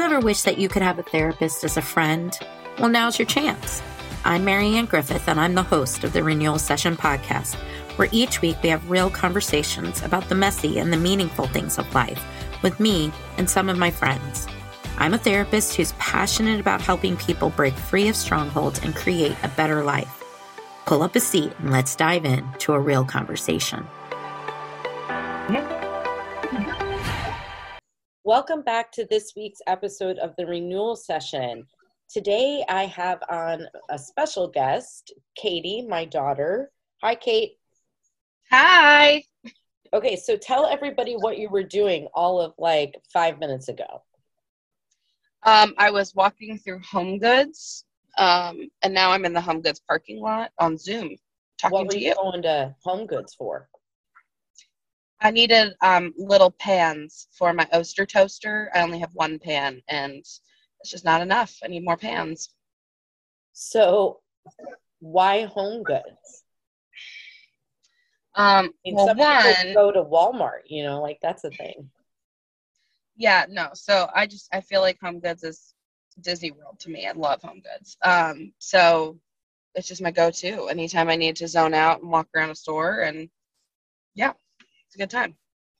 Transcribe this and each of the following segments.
you ever wish that you could have a therapist as a friend? Well, now's your chance. I'm Marianne Griffith, and I'm the host of the Renewal Session podcast, where each week we have real conversations about the messy and the meaningful things of life with me and some of my friends. I'm a therapist who's passionate about helping people break free of strongholds and create a better life. Pull up a seat and let's dive in to a real conversation. Welcome back to this week's episode of the Renewal Session. Today I have on a special guest, Katie, my daughter. Hi, Kate. Hi. Okay, so tell everybody what you were doing all of like five minutes ago. Um, I was walking through Home Goods, um, and now I'm in the Home Goods parking lot on Zoom talking what were you you. going to Home Goods for? I needed um, little pans for my Oster toaster. I only have one pan, and it's just not enough. I need more pans. So, why Home Goods? Um, I mean, well, some one, go to Walmart. You know, like that's a thing. yeah, no. So I just I feel like Home Goods is Disney World to me. I love Home Goods. Um, so it's just my go-to anytime I need to zone out and walk around a store, and yeah, it's a good time.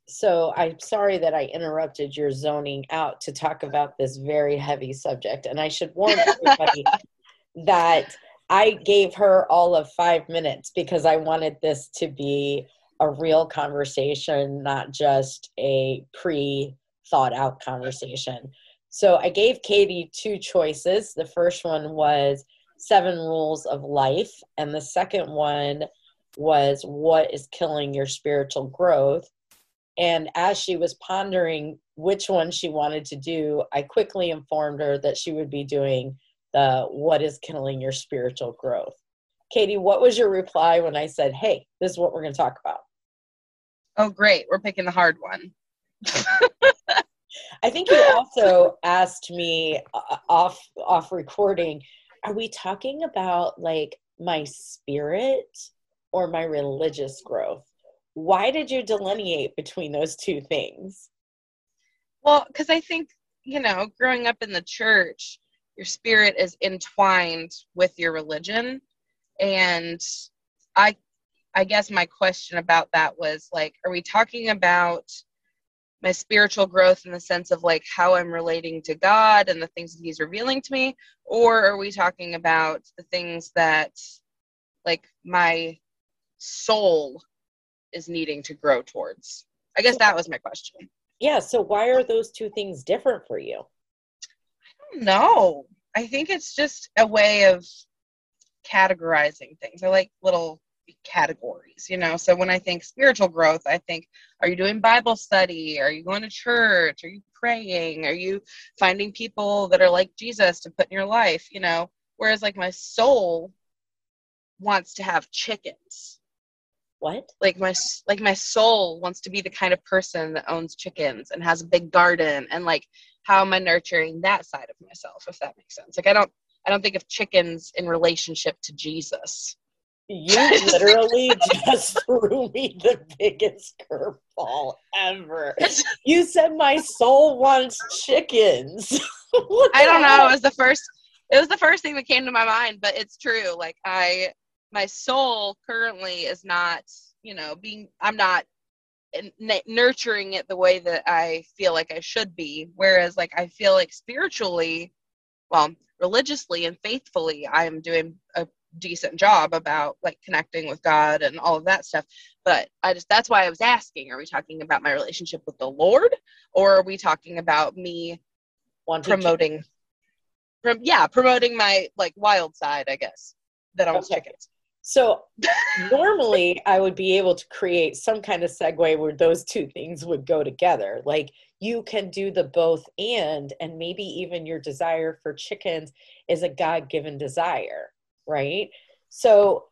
So I'm sorry that I interrupted your zoning out to talk about this very heavy subject. And I should warn everybody that I gave her all of five minutes because I wanted this to be a real conversation, not just a pre thought out conversation. So I gave Katie two choices. The first one was seven rules of life, and the second one was what is killing your spiritual growth. And as she was pondering which one she wanted to do, I quickly informed her that she would be doing the what is killing your spiritual growth. Katie, what was your reply when I said, hey, this is what we're going to talk about? Oh, great. We're picking the hard one. I think you also asked me uh, off off recording, are we talking about like my spirit or my religious growth? Why did you delineate between those two things? Well, because I think, you know, growing up in the church, your spirit is entwined with your religion. And I I guess my question about that was like, are we talking about my spiritual growth in the sense of like how I'm relating to God and the things that He's revealing to me? Or are we talking about the things that like my soul is needing to grow towards? I guess that was my question. Yeah, so why are those two things different for you? I don't know. I think it's just a way of categorizing things. I like little categories, you know. So when I think spiritual growth, I think, are you doing Bible study? Are you going to church? Are you praying? Are you finding people that are like Jesus to put in your life, you know? Whereas like my soul wants to have chickens. What? Like my like my soul wants to be the kind of person that owns chickens and has a big garden and like how am I nurturing that side of myself if that makes sense. Like I don't I don't think of chickens in relationship to Jesus. You literally just threw me the biggest curveball ever. You said my soul wants chickens. I don't know. It was the first. It was the first thing that came to my mind, but it's true. Like I, my soul currently is not, you know, being. I'm not nurturing it the way that I feel like I should be. Whereas, like I feel like spiritually, well, religiously and faithfully, I am doing a decent job about like connecting with God and all of that stuff. But I just that's why I was asking: Are we talking about my relationship with the Lord, or are we talking about me? Wanting promoting from yeah promoting my like wild side i guess that owns Okay. chickens So normally I would be able to create some kind of segue where those two things would go together. Like you can do the both and, and maybe even your desire for chickens is a God given desire, right? So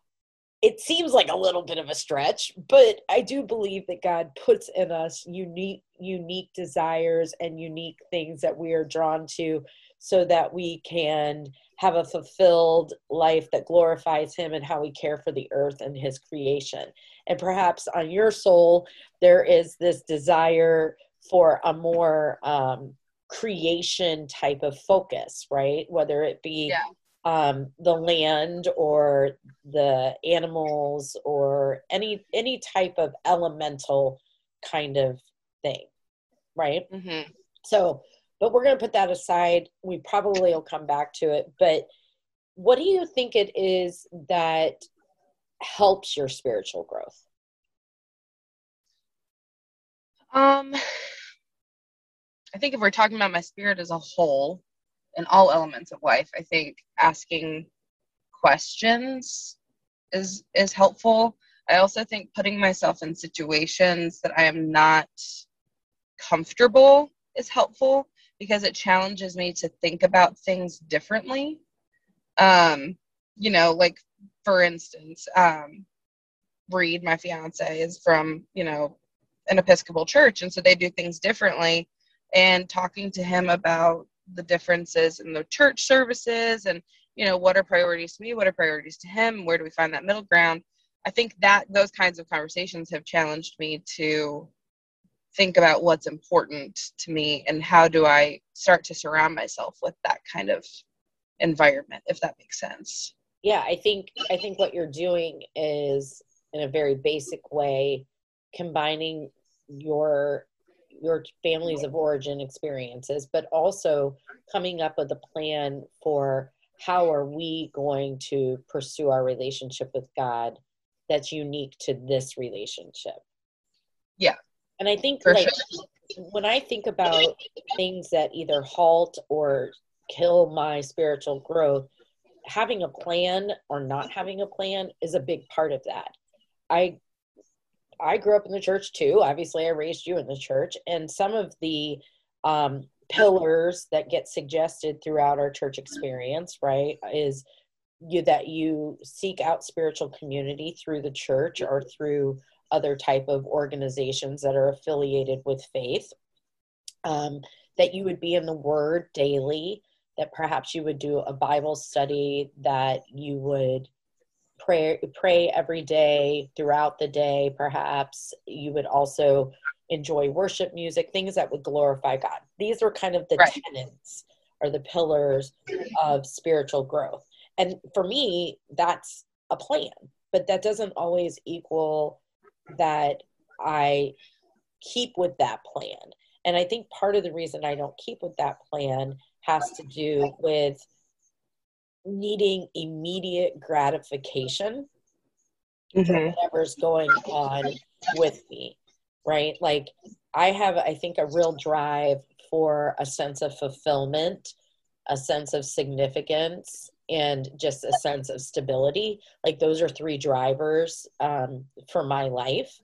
it seems like a little bit of a stretch, but I do believe that God puts in us unique, unique desires and unique things that we are drawn to so that we can have a fulfilled life that glorifies him and how we care for the earth and his creation. And perhaps on your soul, there is this desire for a more um, creation type of focus, right? Whether it be Yeah. um, the land or the animals or any any type of elemental kind of thing, right? Mm-hmm. So, but we're going to put that aside. We probably will come back to it. But what do you think it is that helps your spiritual growth? Um, I think if we're talking about my spirit as a whole in all elements of life, I think asking questions is is helpful. I also think putting myself in situations that I am not comfortable is helpful because it challenges me to think about things differently. Um, you know, like for instance, um, Reed, my fiance, is from, you know, an Episcopal church, and so they do things differently. And talking to him about the differences in the church services and, you know, what are priorities to me, what are priorities to him, where do we find that middle ground? I think that those kinds of conversations have challenged me to think about what's important to me and how do I start to surround myself with that kind of environment, if that makes sense. Yeah, I think I think what you're doing is in a very basic way combining your your families of origin experiences but also coming up with a plan for how are we going to pursue our relationship with God that's unique to this relationship. Yeah. And I think For like sure. when I think about things that either halt or kill my spiritual growth, having a plan or not having a plan is a big part of that. I I grew up in the church too. Obviously, I raised you in the church, and some of the um, pillars that get suggested throughout our church experience, right, is you that you seek out spiritual community through the church or through other type of organizations that are affiliated with faith. Um, that you would be in the Word daily. That perhaps you would do a Bible study. That you would pray pray every day throughout the day perhaps you would also enjoy worship music things that would glorify god these are kind of the Right. tenets or the pillars of spiritual growth and for me that's a plan but that doesn't always equal that i keep with that plan. And i think part of the reason i don't keep with that plan has to do with needing immediate gratification for mm-hmm. whatever's going on with me right? Like i have i think a real drive for a sense of fulfillment a sense of significance and just a sense of stability like those are three drivers um, for my life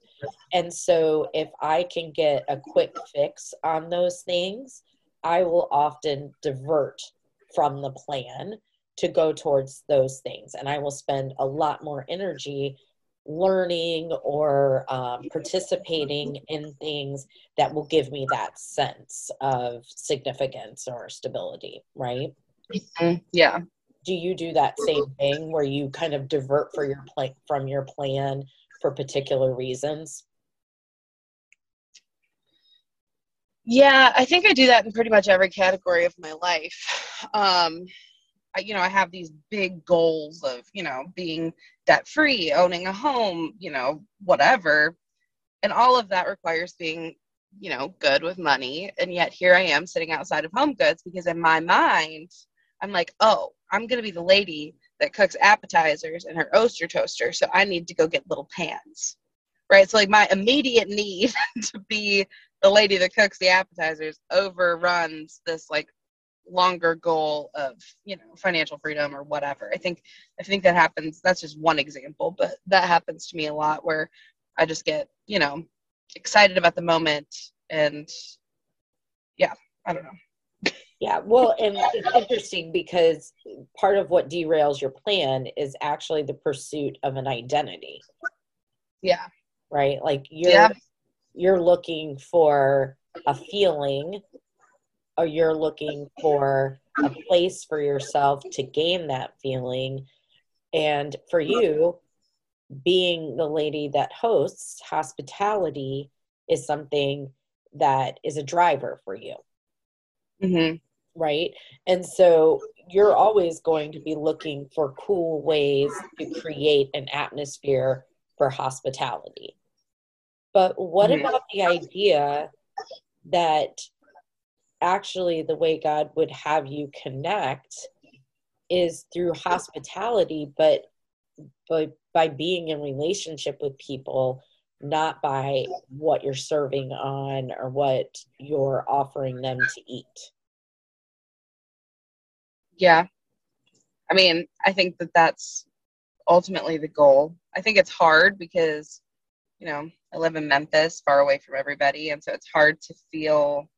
and so if i can get a quick fix on those things i will often divert from the plan to go towards those things and i will spend a lot more energy learning or um, participating in things that will give me that sense of significance or stability right Mhm. Yeah. Do you do that same thing where you kind of divert for your plan from your plan for particular reasons Yeah, I think I do that in pretty much every category of my life. Um, I, you know, I have these big goals of, you know, being debt free, owning a home, you know, whatever. And all of that requires being, you know, good with money. And yet here I am sitting outside of Home Goods because in my mind, I'm like, oh, I'm going to be the lady that cooks appetizers in her Oster toaster. So I need to go get little pans. Right. So, like, my immediate need to be the lady that cooks the appetizers overruns this like longer goal of you know financial freedom or whatever i think i think that happens that's just one example but that happens to me a lot where i just get you know excited about the moment and yeah i don't know Yeah, well, and it's interesting because part of what derails your plan is actually the pursuit of an identity, yeah right? Like you're Yeah. you're looking for a feeling or you're looking for a place for yourself to gain that feeling. And for you, being the lady that hosts hospitality is something that is a driver for you. Mm-hmm. Right? And so you're always going to be looking for cool ways to create an atmosphere for hospitality. But what Mhm. about the idea that actually the way God would have you connect is through hospitality, but by, by being in relationship with people, not by what you're serving on or what you're offering them to eat? Yeah. I mean, I think that that's ultimately the goal. I think it's hard because, you know, I live in Memphis, far away from everybody. And so it's hard to feel,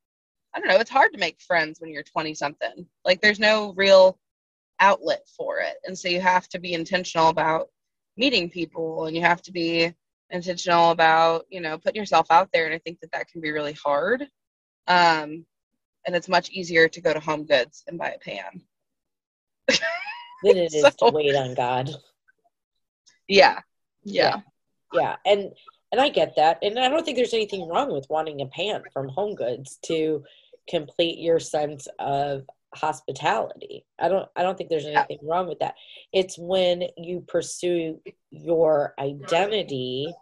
I don't know, it's hard to make friends when you're 20 something. Like, there's no real outlet for it. And so you have to be intentional about meeting people and you have to be intentional about, you know, putting yourself out there. And I think that that can be really hard. Um, and it's much easier to go to Home Goods and buy a pan. Than it is So- to wait on God. Yeah. Yeah. yeah and and i get that and i don't think there's anything wrong with wanting a pant from home goods to complete your sense of hospitality i don't i don't think there's Yeah. anything wrong with that it's when you pursue your identity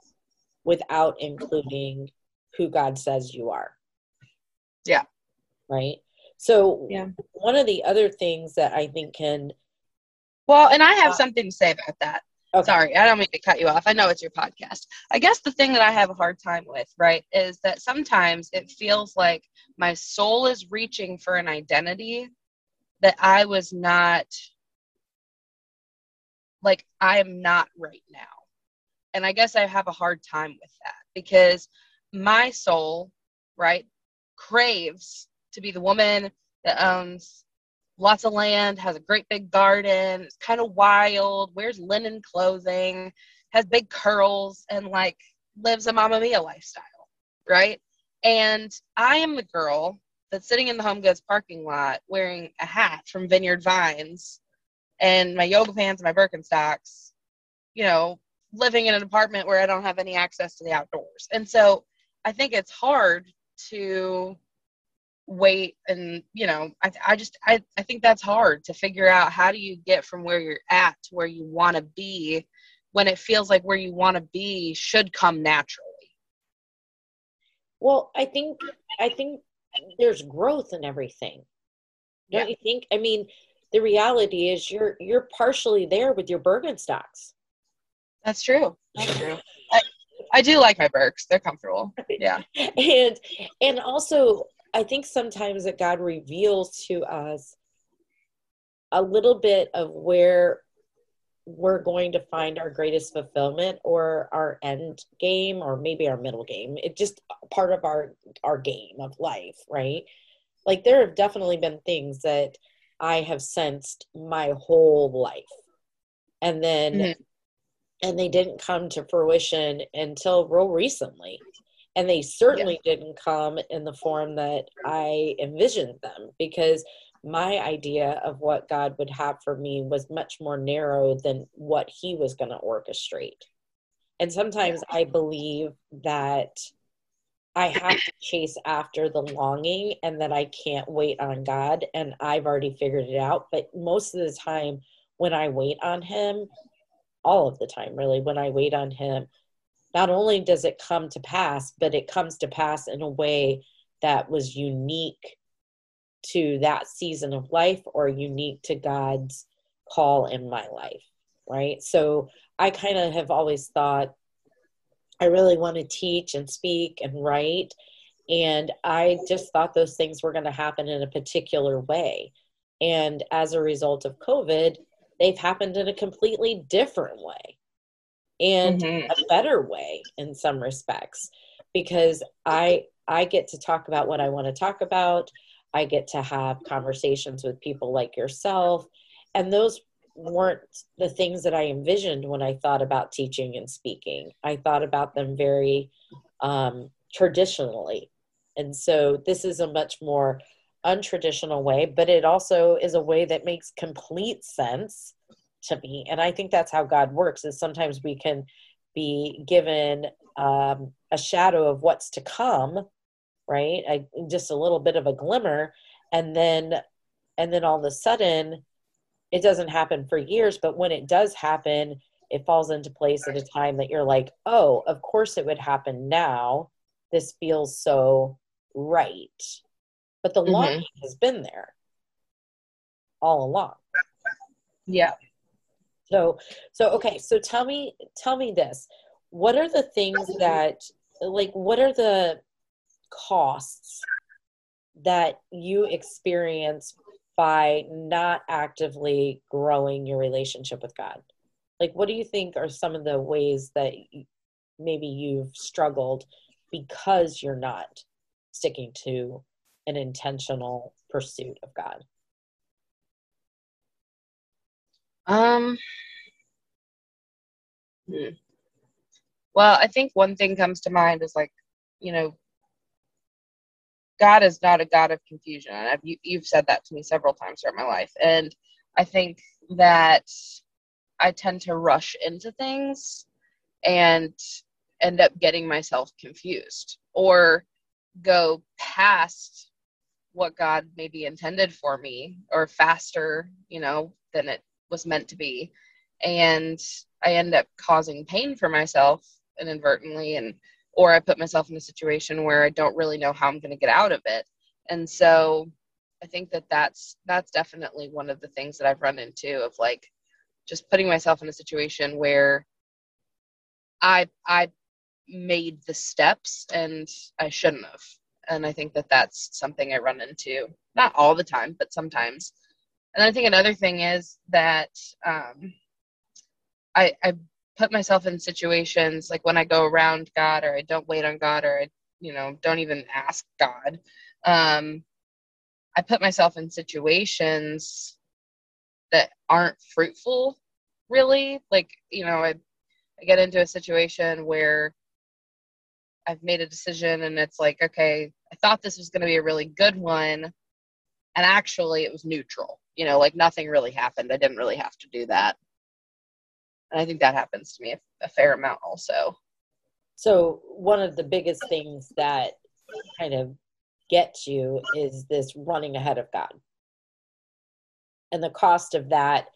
without including who god says you are Yeah. right so Yeah. one of the other things that i think can Well, and I have Uh, something to say about that. okay, Sorry, I don't mean to cut you off. I know it's your podcast. I guess the thing that I have a hard time with, right, is that sometimes it feels like my soul is reaching for an identity that I was not, like, I am not right now. And I guess I have a hard time with that because my soul, right, craves to be the woman that owns lots of land, has a great big garden, is kind of wild, wears linen clothing, has big curls, and like lives a Mamma Mia lifestyle, right? And I am the girl that's sitting in the Home Goods parking lot wearing a hat from Vineyard Vines and my yoga pants and my Birkenstocks, you know, living in an apartment where I don't have any access to the outdoors. And so I think it's hard to wait and you know I, I just I, I think that's hard to figure out how do you get from where you're at to where you want to be when it feels like where you want to be should come naturally. Well i think i think there's growth in everything don't Yeah. you think? I mean the reality is you're you're partially there with your Birkenstocks. that's true. That's true. I, I do like my Birks they're comfortable. Yeah. And and also i think sometimes that god reveals to us a little bit of where we're going to find our greatest fulfillment or our end game or maybe our middle game. It just part of our our game of life right? Like there have definitely been things that i have sensed my whole life. And then Mhm. and they didn't come to fruition until real recently and they certainly didn't come in the form that I envisioned them because my idea of what God would have for me was much more narrow than what He was going to orchestrate. And sometimes I believe that I have to chase after the longing and that I can't wait on God and I've already figured it out. But most of the time, when I wait on Him, all of the time, really, when I wait on Him, not only does it come to pass, but it comes to pass in a way that was unique to that season of life or unique to God's call in my life, right? So I kind of have always thought I really want to teach and speak and write. And I just thought those things were going to happen in a particular way. And as a result of COVID, they've happened in a completely different way and Mhm. a better way in some respects because I I get to talk about what I want to talk about. I get to have conversations with people like yourself and those weren't the things that I envisioned when I thought about teaching and speaking. I thought about them very um, traditionally. And so this is a much more untraditional way, but it also is a way that makes complete sense to me. And I think that's how God works is sometimes we can be given um, a shadow of what's to come, right? I, just a little bit of a glimmer. and then and then all of a sudden it doesn't happen for years but when it does happen it falls into place at a time that you're like oh of course it would happen now this feels so right but the mm-hmm. longing has been there all along yeah so so okay so tell me tell me this what are the things that like what are the costs that you experience by not actively growing your relationship with God? Like, what do you think are some of the ways that maybe you've struggled because you're not sticking to an intentional pursuit of God? Um, hmm. well, I think one thing comes to mind is like, you know, God is not a God of confusion. And I've, you, you've said that to me several times throughout my life. And I think that I tend to rush into things and end up getting myself confused or go past what God maybe intended for me or faster, you know, than it was meant to be. And I end up causing pain for myself inadvertently and or I put myself in a situation where I don't really know how I'm going to get out of it. And so I think that that's that's definitely one of the things that I've run into of like just putting myself in a situation where I I made the steps and I shouldn't have. And I think that that's something I run into not all the time, but sometimes. And I think another thing is that um, I I put myself in situations like when I go around God or I don't wait on God or I, you know, don't even ask God. Um, I put myself in situations that aren't fruitful, really. Like, you know, I, I get into a situation where I've made a decision and it's like, okay, I thought this was going to be a really good one. And actually, it was neutral. You know, like nothing really happened. I didn't really have to do that and I think that happens to me a, a fair amount also. So one of the biggest things that kind of gets you is this running ahead of God. And the cost of that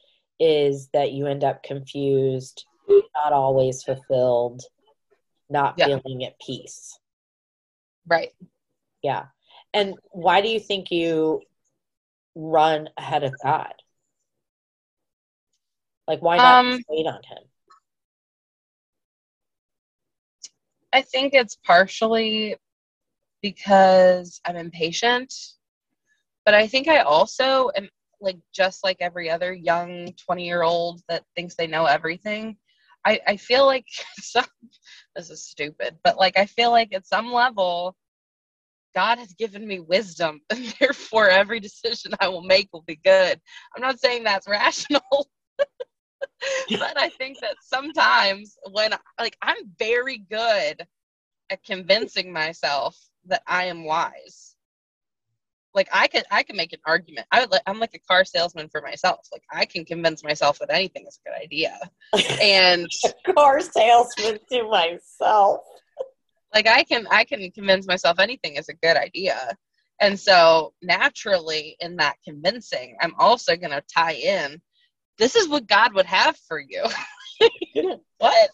is that you end up confused, not always fulfilled, not yeah. feeling at peace. Right. Yeah. And why do you think you run ahead of God? Like, why not um, wait on him? I think it's partially because I'm impatient, but I think I also am like just like every other young 20 year old that thinks they know everything. I, I feel like some, this is stupid, but like I feel like at some level, God has given me wisdom, and therefore every decision I will make will be good. I'm not saying that's rational, but I think that sometimes when like I'm very good at convincing myself that I am wise. Like I could I could make an argument. I would I'm like a car salesman for myself. Like I can convince myself that anything is a good idea. And car salesman to myself. Like I can I can convince myself anything is a good idea. And so naturally in that convincing, I'm also going to tie in this is what God would have for you. what?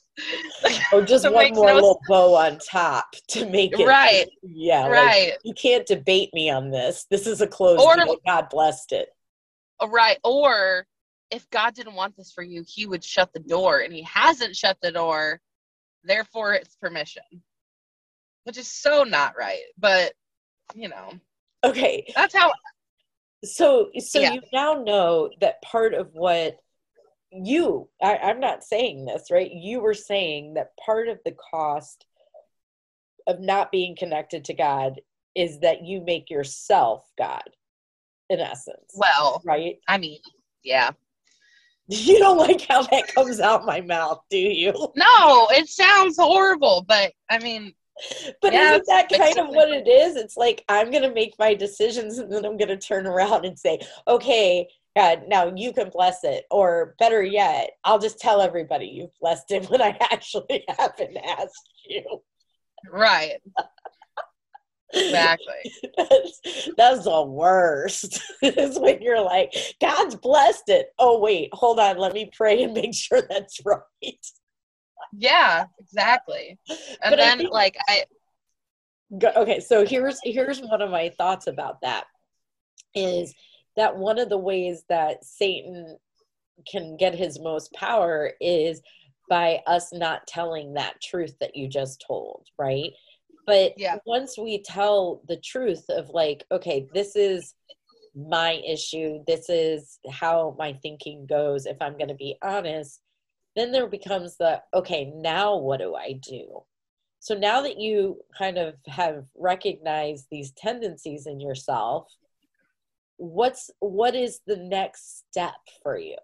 Or just one more no little sense. bow on top to make it right. Yeah, right. Like, you can't debate me on this. This is a closed or, deal. God blessed it. Uh, right. Or if God didn't want this for you, He would shut the door, and He hasn't shut the door. Therefore, it's permission, which is so not right. But you know, okay, that's how so so yeah. you now know that part of what you I, i'm not saying this right? You were saying that part of the cost of not being connected to god is that you make yourself god in essence. Well right? I mean yeah. You don't like how that comes out my mouth do you? No it sounds horrible but i mean but yeah, isn't that kind of what it is? It's like I'm gonna make my decisions and then I'm gonna turn around and say, okay, God, now you can bless it. Or better yet, I'll just tell everybody you've blessed it when I actually haven't asked you. Right. exactly. that's, that's the worst. is when you're like, God's blessed it. Oh wait, hold on, let me pray and make sure that's right. Yeah, exactly. And but then think, like I go, okay, so here's here's one of my thoughts about that is that one of the ways that Satan can get his most power is by us not telling that truth that you just told, right? But yeah. once we tell the truth of like, okay, this is my issue, this is how my thinking goes, if I'm going to be honest, then there becomes the, okay, now what do I do? So now that you kind of have recognized these tendencies in yourself, what's what is the next step for you?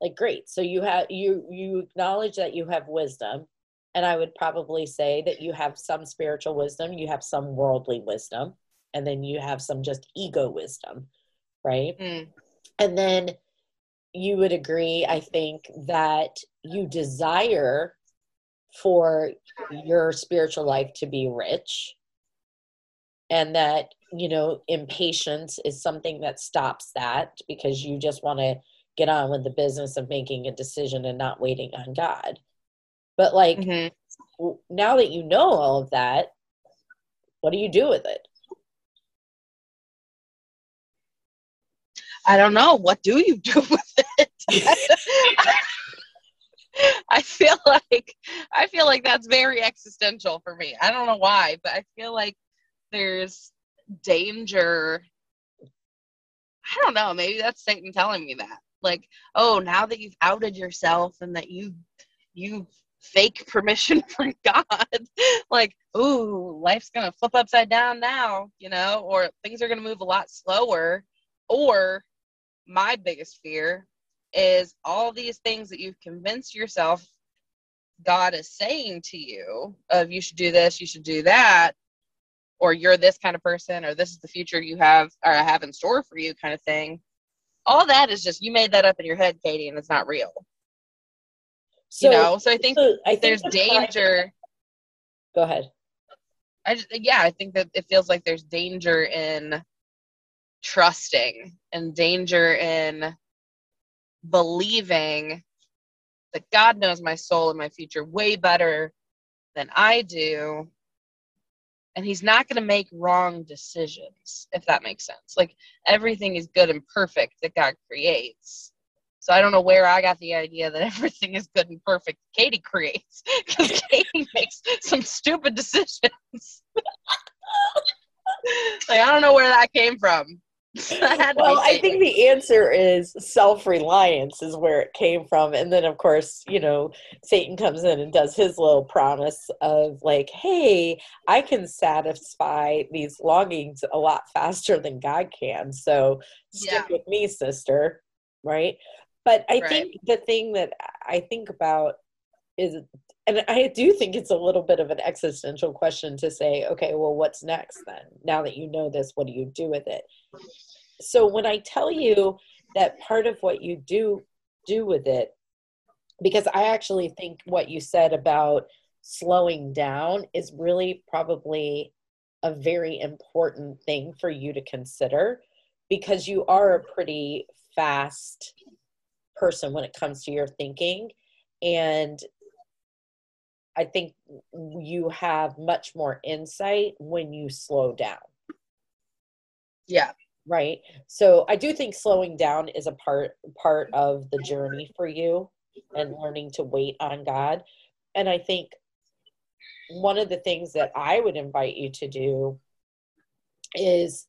like great so you have you you acknowledge that you have wisdom and i would probably say that you have some spiritual wisdom you have some worldly wisdom and then you have some just ego wisdom right mm. and then you would agree i think that you desire for your spiritual life to be rich and that you know impatience is something that stops that because you just want to get on with the business of making a decision and not waiting on God. But like mm-hmm. now that you know all of that, what do you do with it? I don't know. What do you do with it? I feel like I feel like that's very existential for me. I don't know why, but I feel like there's danger. I don't know. Maybe that's Satan telling me that like oh now that you've outed yourself and that you you fake permission from god like ooh life's gonna flip upside down now you know or things are gonna move a lot slower or my biggest fear is all these things that you've convinced yourself god is saying to you of you should do this you should do that or you're this kind of person or this is the future you have or I have in store for you kind of thing all that is just you made that up in your head, Katie, and it's not real. So, you know, so I think, so I think there's danger. Go ahead. I just, yeah, I think that it feels like there's danger in trusting and danger in believing that God knows my soul and my future way better than I do. And he's not going to make wrong decisions if that makes sense. Like everything is good and perfect that god creates. So i don't know where i got the idea that everything is good and perfect katie creates because katie makes some stupid decisions. Like i don't know where that came from well, I think the answer is self reliance, is where it came from. And then, of course, you know, Satan comes in and does his little promise of, like, hey, I can satisfy these longings a lot faster than God can. So stick yeah. with me, sister. Right. But I right. think the thing that I think about is and I do think it's a little bit of an existential question to say, okay, well, what's next then? Now that you know this, what do you do with it? So when I tell you that part of what you do do with it, because I actually think what you said about slowing down is really probably a very important thing for you to consider because you are a pretty fast person when it comes to your thinking and I think you have much more insight when you slow down. Yeah. Right. So I do think slowing down is a part part of the journey for you and learning to wait on God. And I think one of the things that I would invite you to do is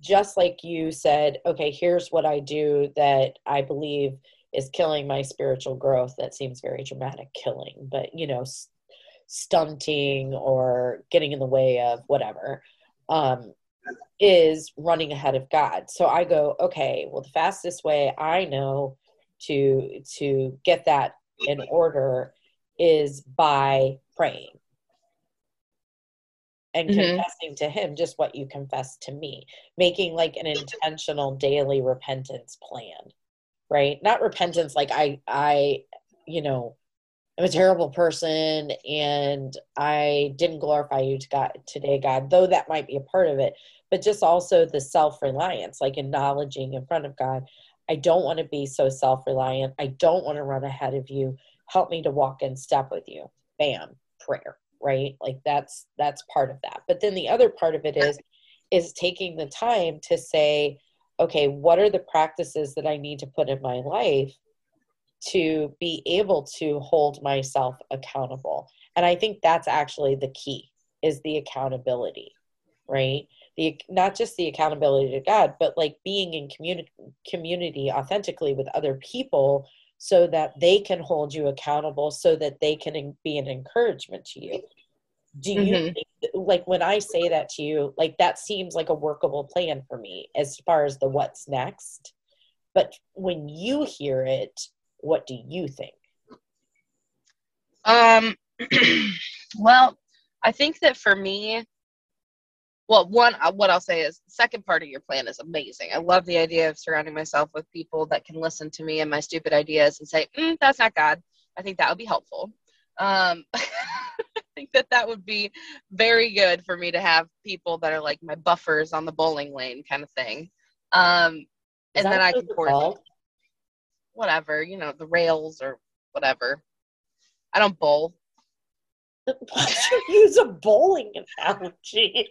just like you said, okay, here's what I do that I believe is killing my spiritual growth. That seems very dramatic, killing, but you know, stunting or getting in the way of whatever, um, is running ahead of God. So I go, okay, well, the fastest way I know to to get that in order is by praying and mm-hmm. confessing to him just what you confess to me making like an intentional daily repentance plan right? Not repentance like I I you know I'm a terrible person and I didn't glorify you to God today, God, though that might be a part of it, but just also the self-reliance, like acknowledging in front of God, I don't want to be so self-reliant. I don't want to run ahead of you. Help me to walk in step with you. Bam, prayer, right? Like that's that's part of that. But then the other part of it is is taking the time to say, okay, what are the practices that I need to put in my life to be able to hold myself accountable? And i think that's actually the key is the accountability right? The not just the accountability to god but like being in community community authentically with other people so that they can hold you accountable so that they can be an encouragement to you do you mm-hmm. think, like when i say that to you like that seems like a workable plan for me as far as the what's next but when you hear it what do you think? Um, well, I think that for me, well, one, uh, what I'll say is the second part of your plan is amazing. I love the idea of surrounding myself with people that can listen to me and my stupid ideas and say, mm, that's not God. I think that would be helpful. Um, think that that would be very good for me to have people that are like my buffers on the bowling lane kind of thing. Um, and then I can coordinate whatever, you know, the rails or whatever. I don't bowl. Why you use a bowling analogy?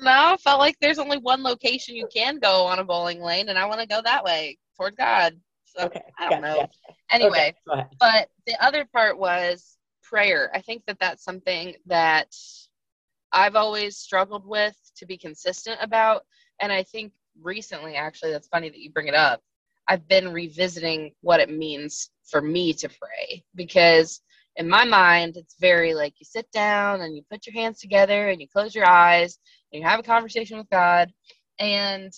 No, I felt like there's only one location you can go on a bowling lane, and I want to go that way toward God. So okay, I don't know. Anyway, okay, but the other part was prayer. I think that that's something that I've always struggled with to be consistent about, and I think recently, actually, that's funny that you bring it up. I've been revisiting what it means for me to pray because in my mind it's very like you sit down and you put your hands together and you close your eyes and you have a conversation with God and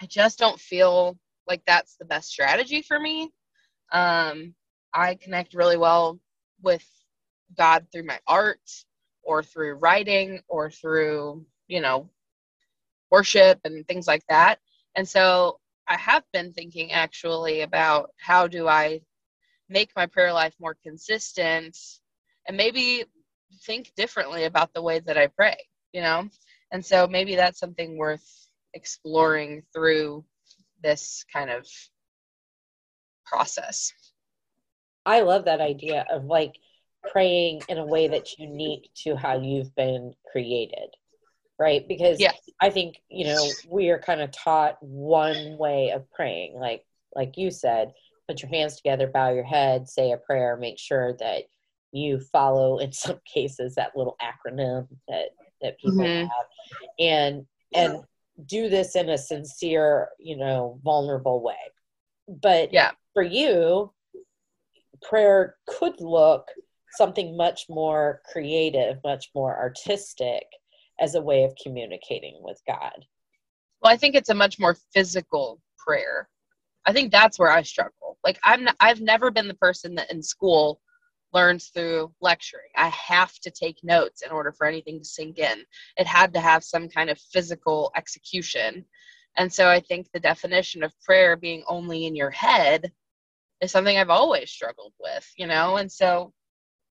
I just don't feel like that's the best strategy for me. Um, I connect really well with God through my art or through writing or through, you know, worship and things like that. And so I have been thinking actually about how do I make my prayer life more consistent and maybe think differently about the way that I pray, you know? And so maybe that's something worth exploring through this kind of process. I love that idea of like praying in a way that's unique to how you've been created right? Because i think you know we are kind of taught one way of praying. Like like you said put your hands together bow your head say a prayer make sure that you follow in some cases that little acronym that that people mm-hmm. have. And and do this in a sincere you know vulnerable way. But yeah. for you prayer could look something much more creative much more artistic as a way of communicating with God? Well, I think it's a much more physical prayer. I think that's where I struggle. Like I'm not, I've never been the person that in school learns through lecturing. I have to take notes in order for anything to sink in. It had to have some kind of physical execution. And so I think the definition of prayer being only in your head is something I've always struggled with, you know? And so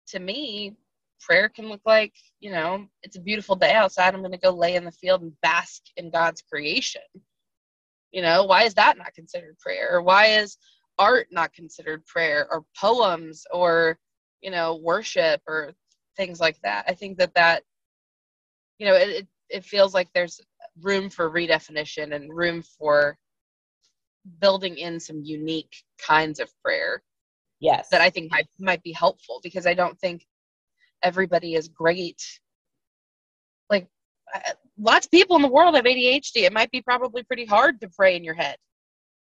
to me, prayer can look like, you know, it's a beautiful day outside. I'm going to go lay in the field and bask in God's creation. You know, why is that not considered prayer? Or why is art not considered prayer or poems or, you know, worship or things like that? I think that that, you know, it, it feels like there's room for redefinition and room for building in some unique kinds of prayer yes that i think might might be helpful because i don't think everybody is great. Like uh, lots of people in the world have ADHD. It might be probably pretty hard to pray in your head.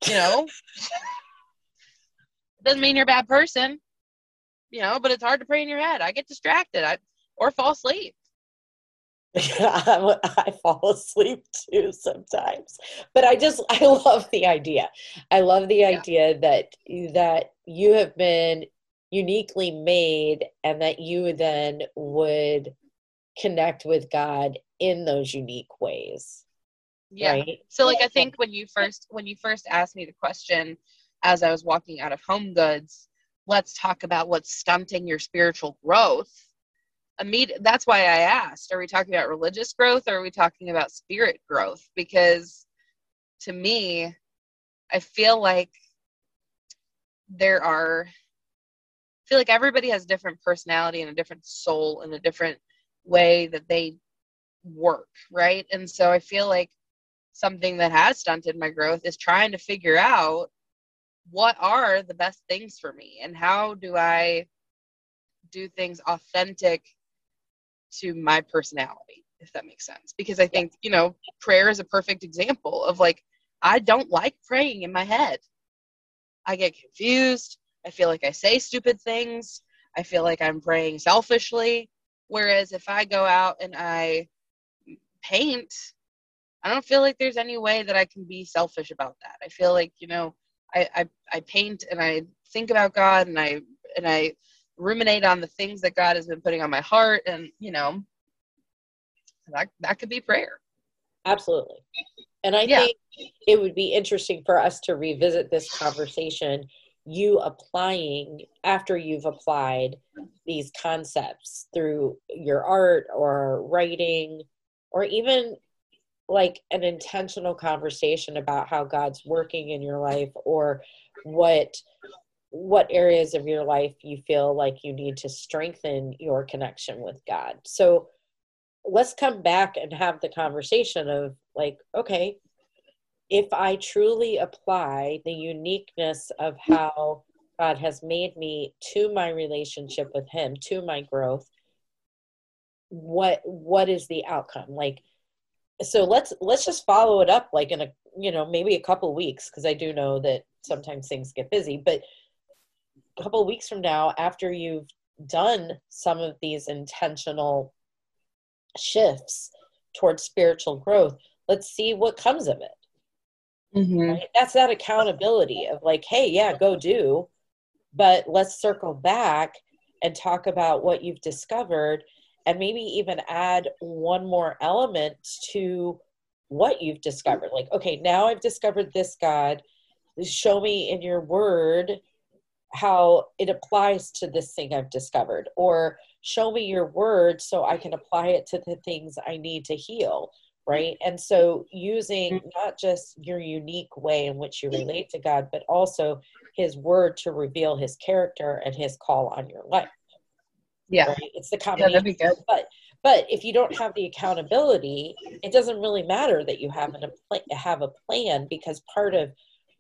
You know? Doesn't mean you're a bad person. You know, but it's hard to pray in your head. I get distracted. I or fall asleep. Yeah, I fall asleep too sometimes. But I just I love the idea. I love the yeah. idea that that you have been uniquely made and that you then would connect with God in those unique ways. Yeah. Right? So like I think when you first when you first asked me the question as I was walking out of Home Goods, let's talk about what's stunting your spiritual growth immediate that's why i asked are we talking about religious growth or are we talking about spirit growth? Because to me i feel like there are I feel like everybody has a different personality and a different soul and a different way that they work right? And so i feel like something that has stunted my growth is trying to figure out what are the best things for me and how do I do things authentic to my personality, if that makes sense. Because I think, you know, prayer is a perfect example of like, I don't like praying in my head. I get confused. I feel like I say stupid things. I feel like I'm praying selfishly. Whereas if I go out and I paint, I don't feel like there's any way that I can be selfish about that. I feel like, you know, I, I, I paint and I think about God and I and I ruminate on the things that God has been putting on my heart and you know that that could be prayer. Absolutely. And I yeah. think it would be interesting for us to revisit this conversation you applying after you've applied these concepts through your art or writing or even like an intentional conversation about how God's working in your life or what what areas of your life you feel like you need to strengthen your connection with God. So let's come back and have the conversation of like okay, if I truly apply the uniqueness of how God has made me to my relationship with him, to my growth, what what is the outcome? Like so let's let's just follow it up like in a you know maybe a couple weeks because i do know that sometimes things get busy but couple of weeks from now after you've done some of these intentional shifts towards spiritual growth let's see what comes of it mm-hmm. right? that's that accountability of like hey yeah go do but let's circle back and talk about what you've discovered and maybe even add one more element to what you've discovered. Like, okay, now I've discovered this God. Show me in your word how it applies to this thing I've discovered, or show me your word so I can apply it to the things I need to heal. Right. And so, using mm-hmm. not just your unique way in which you relate to God, but also his word to reveal his character and his call on your life. Yeah. Right? It's the combination. Yeah, that'd be good. But but if you don't have the accountability, it doesn't really matter that you have a have a plan because part of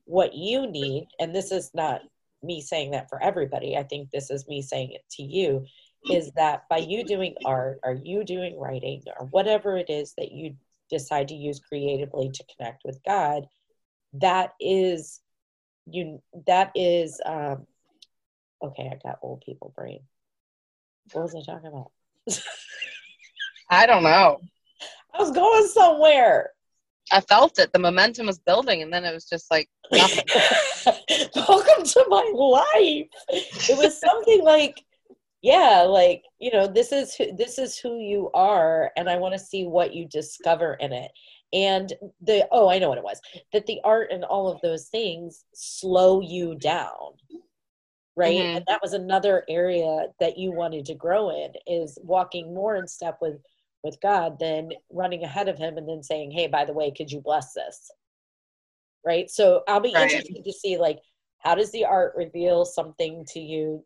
what you need, and this is not me saying that for everybody. I think this is me saying it to you, is that by you doing art or you doing writing or whatever it is that you decide to use creatively to connect with God, that is you that is um okay, I got old people brain. What was I talking about? I don't know. I was going somewhere. I felt it. The momentum was building, and then it was just like nothing. Welcome to my life. It was something like, yeah, like you know, this is who, this is who you are, and I want to see what you discover in it. And the oh, I know what it was. That the art and all of those things slow you down right mm-hmm. and that was another area that you wanted to grow in is walking more in step with with god than running ahead of him and then saying hey by the way could you bless this right so i'll be right. interested to see like how does the art reveal something to you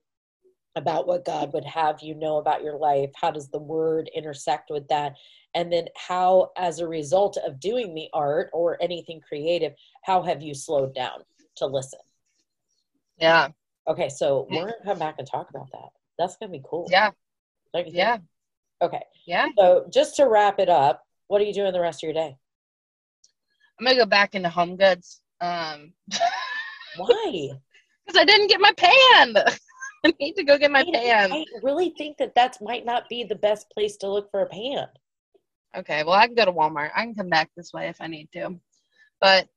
about what god would have you know about your life how does the word intersect with that and then how as a result of doing the art or anything creative how have you slowed down to listen yeah Okay, so we're gonna come back and talk about that. That's gonna be cool. Yeah. yeah. Okay. Yeah. So just to wrap it up, what are you doing the rest of your day? I'm gonna go back into HomeGoods. Um Why? Because I didn't get my pan. I need to go get my I pan. I really think that that might not be the best place to look for a pan. Okay, well I can go to Walmart. I can come back this way if I need to. But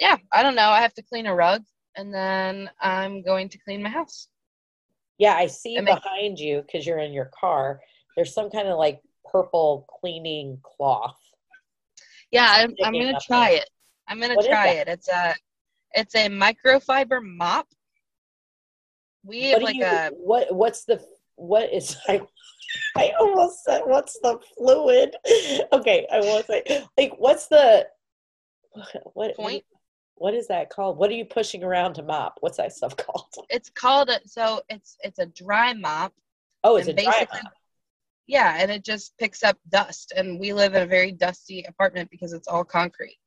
yeah, I don't know. I have to clean a rug and then I'm going to clean my house. Yeah, I see behind you because you're in your car. There's some kind of like purple cleaning cloth. Yeah, I'm, I'm gonna try there. it. I'm gonna what try it. It's a it's a microfiber mop. We have like you, a what what's the what is I I almost said what's the fluid? Okay, I won't say like what's the what point. what is that called? What are you pushing around to mop? What's that stuff called? It's called a so it's it's a dry mop. Oh, it's a dry mop. Yeah, and it just picks up dust. And we live in a very dusty apartment because it's all concrete.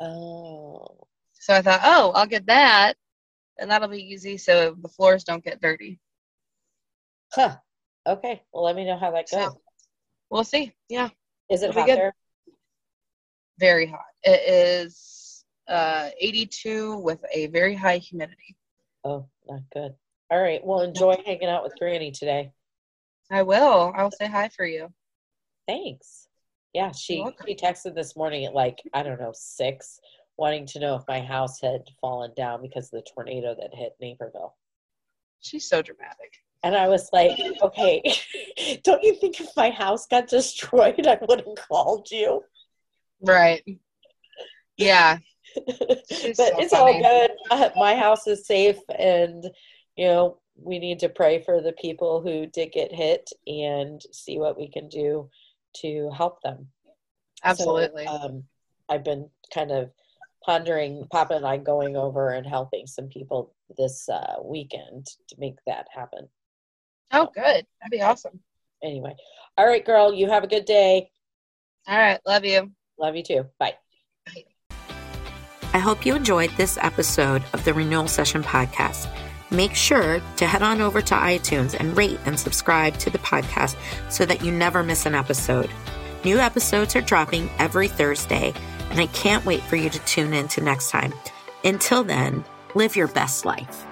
Oh. So I thought, oh, I'll get that, and that'll be easy, so the floors don't get dirty. Huh. Okay. Well, let me know how that goes. So we'll see. Yeah, is it it'll hot good. there? very hot. It is uh, 82 with a very high humidity. Oh, not good. All right. Well, enjoy hanging out with Granny today. I will. I will say hi for you. Thanks. Yeah, she she texted this morning at like I don't know six, wanting to know if my house had fallen down because of the tornado that hit Naperville. She's so dramatic. And I was like, okay, don't you think if my house got destroyed, I would have called you? Right. Yeah. but so it's all good. Uh, My house is safe, and you know we need to pray for the people who did get hit and see what we can do to help them. Absolutely. So, um, I've been kind of pondering Papa and I going over and helping some people this uh, weekend to make that happen. oh, good. That'd be awesome. Anyway, all right, girl, you have a good day. All right. Love you. Love you too. Bye. I hope you enjoyed this episode of the Renewal Session Podcast. Make sure to head on over to iTunes and rate and subscribe to the podcast so that you never miss an episode. New episodes are dropping every Thursday, and I can't wait for you to tune in to next time. Until then, live your best life.